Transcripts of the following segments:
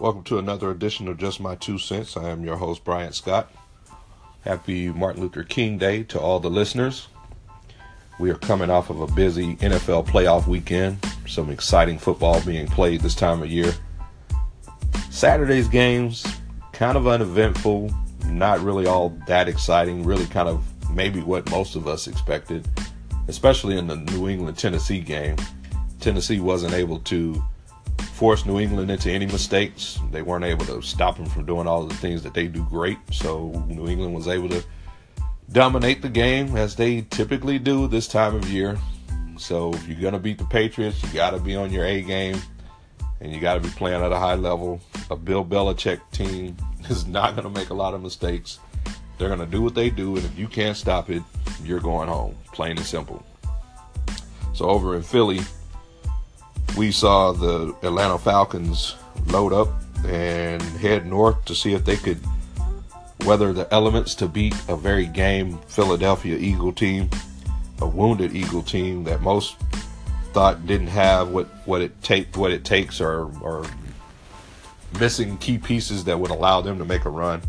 Welcome to another edition of Just My Two Cents. I am your host, Brian Scott. Happy Martin Luther King Day to all the listeners. We are coming off of a busy NFL playoff weekend, some exciting football being played this time of year. Saturday's games, kind of uneventful, not really all that exciting, really kind of maybe what most of us expected, especially in the New England Tennessee game. Tennessee wasn't able to force New England into any mistakes. They weren't able to stop them from doing all the things that they do great. So New England was able to dominate the game as they typically do this time of year. So if you're going to beat the Patriots, you got to be on your A game and you got to be playing at a high level. A Bill Belichick team is not going to make a lot of mistakes. They're going to do what they do, and if you can't stop it, you're going home. Plain and simple. So over in Philly, we saw the Atlanta Falcons load up and head north to see if they could weather the elements to beat a very game Philadelphia Eagle team, a wounded Eagle team that most thought didn't have what, what it take what it takes or or missing key pieces that would allow them to make a run.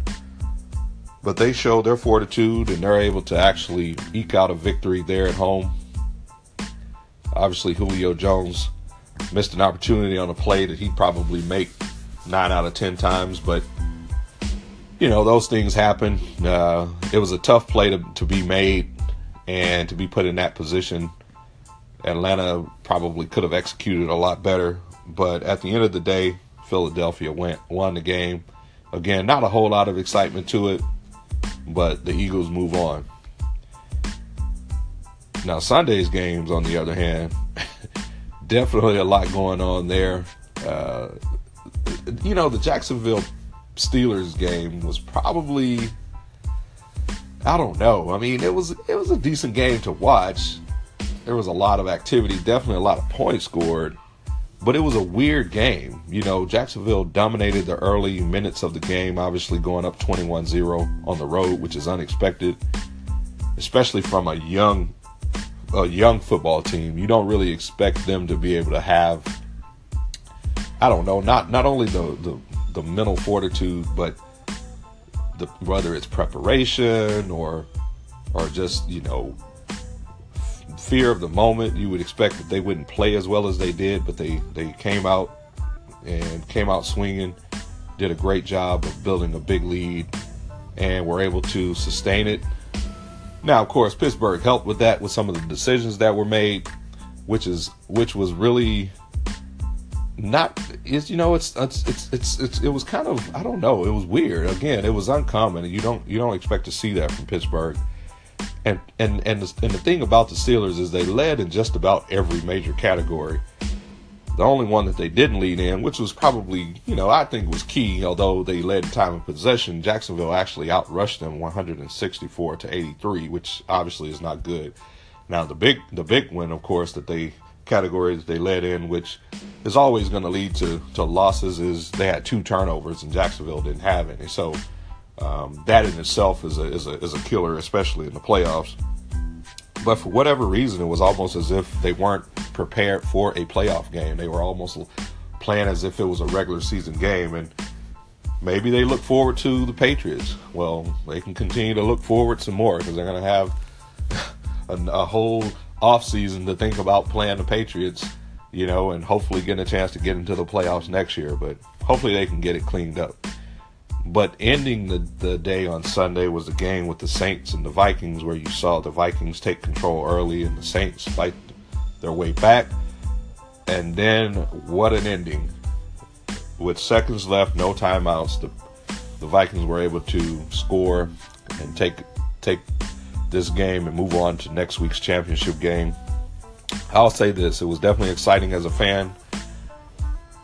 But they showed their fortitude and they're able to actually eke out a victory there at home. Obviously Julio Jones missed an opportunity on a play that he'd probably make nine out of ten times, but you know those things happen. Uh, it was a tough play to, to be made and to be put in that position. Atlanta probably could have executed a lot better, but at the end of the day, Philadelphia went won the game. Again, not a whole lot of excitement to it, but the Eagles move on. Now Sunday's games, on the other hand, definitely a lot going on there. Uh, you know, the Jacksonville Steelers game was probably I don't know. I mean, it was it was a decent game to watch. There was a lot of activity, definitely a lot of points scored, but it was a weird game. You know, Jacksonville dominated the early minutes of the game, obviously going up 21-0 on the road, which is unexpected, especially from a young a young football team, you don't really expect them to be able to have I don't know, not not only the the, the mental fortitude, but the whether it's preparation or or just, you know, fear of the moment, you would expect that they wouldn't play as well as they did, but they they came out and came out swinging, did a great job of building a big lead and were able to sustain it now, of course, Pittsburgh helped with that with some of the decisions that were made, which is which was really not is you know it's, it's it's it's it's it was kind of I don't know it was weird. Again it was uncommon you don't you don't expect to see that from Pittsburgh. And and and the, and the thing about the Steelers is they led in just about every major category the only one that they didn't lead in, which was probably, you know, I think was key, although they led time of possession, Jacksonville actually outrushed them 164 to 83, which obviously is not good. Now the big the big win, of course, that they category that they led in, which is always going to lead to to losses, is they had two turnovers and Jacksonville didn't have any. So um, that in itself is a, is a is a killer, especially in the playoffs. But for whatever reason, it was almost as if they weren't prepared for a playoff game. They were almost playing as if it was a regular season game. And maybe they look forward to the Patriots. Well, they can continue to look forward some more because they're going to have a, a whole off season to think about playing the Patriots, you know, and hopefully getting a chance to get into the playoffs next year. But hopefully they can get it cleaned up. But ending the, the day on Sunday was a game with the Saints and the Vikings where you saw the Vikings take control early and the Saints fight their way back. And then what an ending. With seconds left, no timeouts, the, the Vikings were able to score and take take this game and move on to next week's championship game. I'll say this, it was definitely exciting as a fan,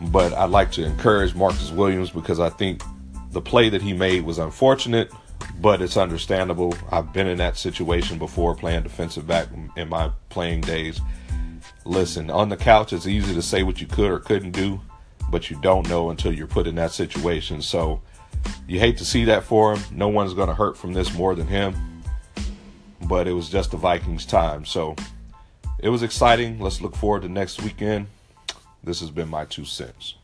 but I'd like to encourage Marcus Williams because I think the play that he made was unfortunate, but it's understandable. I've been in that situation before playing defensive back in my playing days. Listen, on the couch, it's easy to say what you could or couldn't do, but you don't know until you're put in that situation. So you hate to see that for him. No one's going to hurt from this more than him, but it was just the Vikings' time. So it was exciting. Let's look forward to next weekend. This has been my two cents.